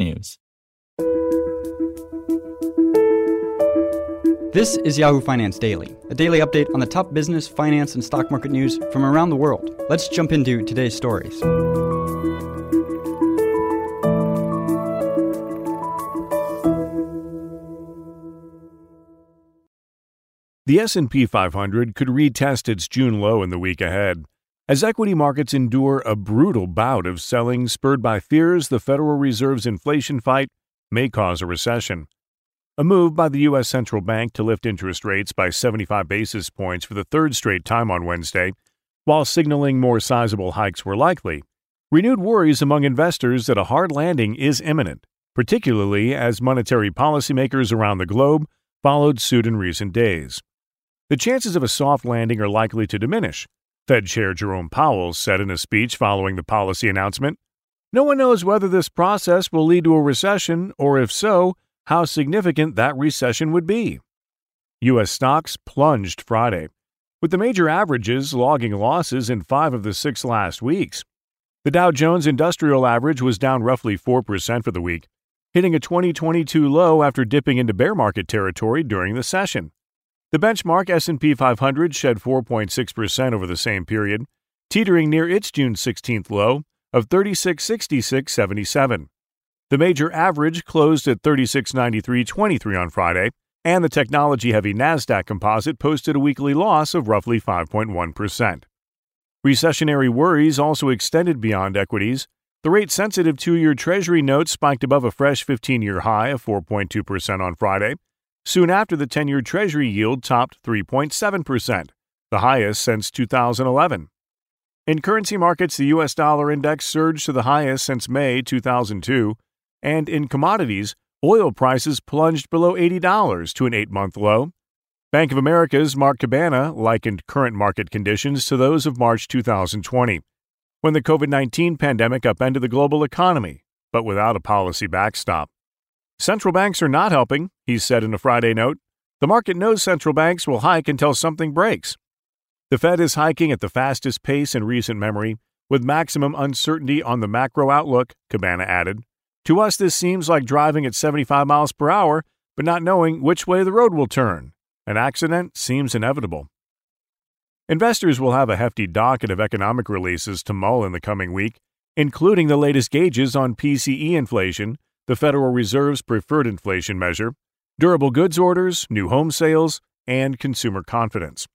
technews. This is Yahoo Finance Daily, a daily update on the top business, finance, and stock market news from around the world. Let's jump into today's stories. The S&P 500 could retest its June low in the week ahead as equity markets endure a brutal bout of selling spurred by fears the Federal Reserve's inflation fight may cause a recession. A move by the U.S. Central Bank to lift interest rates by 75 basis points for the third straight time on Wednesday, while signaling more sizable hikes were likely, renewed worries among investors that a hard landing is imminent, particularly as monetary policymakers around the globe followed suit in recent days. The chances of a soft landing are likely to diminish, Fed Chair Jerome Powell said in a speech following the policy announcement. No one knows whether this process will lead to a recession, or if so, how significant that recession would be. U.S. stocks plunged Friday, with the major averages logging losses in five of the six last weeks. The Dow Jones Industrial Average was down roughly 4% for the week, hitting a 2022 low after dipping into bear market territory during the session. The benchmark S&P 500 shed 4.6% over the same period, teetering near its June 16th low of 3666.77. The major average closed at 3693.23 on Friday, and the technology-heavy Nasdaq Composite posted a weekly loss of roughly 5.1%. Recessionary worries also extended beyond equities. The rate-sensitive 2-year Treasury note spiked above a fresh 15-year high of 4.2% on Friday soon after the 10 year Treasury yield topped 3.7%, the highest since 2011. In currency markets, the US dollar index surged to the highest since May 2002, and in commodities, oil prices plunged below $80 to an eight month low. Bank of America's Mark Cabana likened current market conditions to those of March 2020, when the COVID 19 pandemic upended the global economy, but without a policy backstop. Central banks are not helping, he said in a Friday note. The market knows central banks will hike until something breaks. The Fed is hiking at the fastest pace in recent memory, with maximum uncertainty on the macro outlook, Cabana added. To us, this seems like driving at 75 miles per hour, but not knowing which way the road will turn. An accident seems inevitable. Investors will have a hefty docket of economic releases to mull in the coming week, including the latest gauges on PCE inflation, the Federal Reserve's preferred inflation measure, durable goods orders, new home sales, and consumer confidence.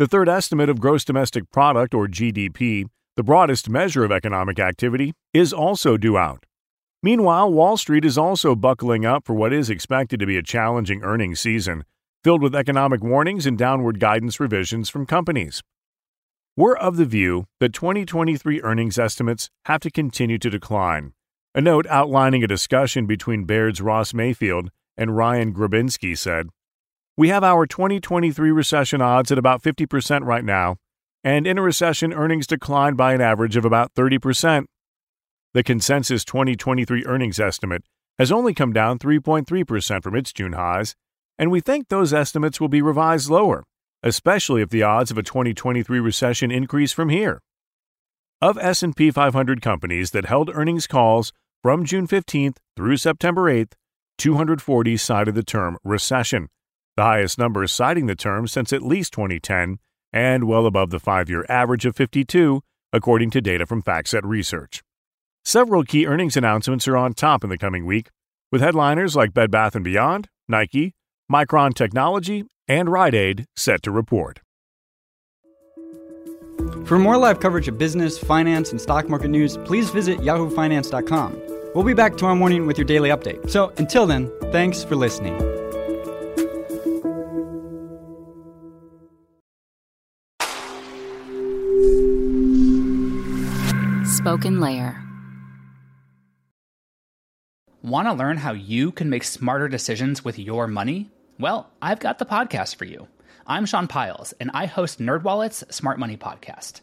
The third estimate of gross domestic product or GDP, the broadest measure of economic activity, is also due out. Meanwhile, Wall Street is also buckling up for what is expected to be a challenging earnings season, filled with economic warnings and downward guidance revisions from companies. We're of the view that 2023 earnings estimates have to continue to decline a note outlining a discussion between Baird's Ross Mayfield and Ryan Grabinski said, We have our 2023 recession odds at about 50% right now, and in a recession, earnings decline by an average of about 30%. The consensus 2023 earnings estimate has only come down 3.3% from its June highs, and we think those estimates will be revised lower, especially if the odds of a 2023 recession increase from here. Of S&P 500 companies that held earnings calls from June 15th through September 8th, 240 cited the term recession, the highest number citing the term since at least 2010 and well above the 5-year average of 52 according to data from FactSet Research. Several key earnings announcements are on top in the coming week, with headliners like Bed Bath & Beyond, Nike, Micron Technology, and Rite Aid set to report. For more live coverage of business, finance, and stock market news, please visit yahoofinance.com. We'll be back tomorrow morning with your daily update. So until then, thanks for listening. Spoken Layer. Want to learn how you can make smarter decisions with your money? Well, I've got the podcast for you. I'm Sean Pyles, and I host NerdWallet's Smart Money Podcast.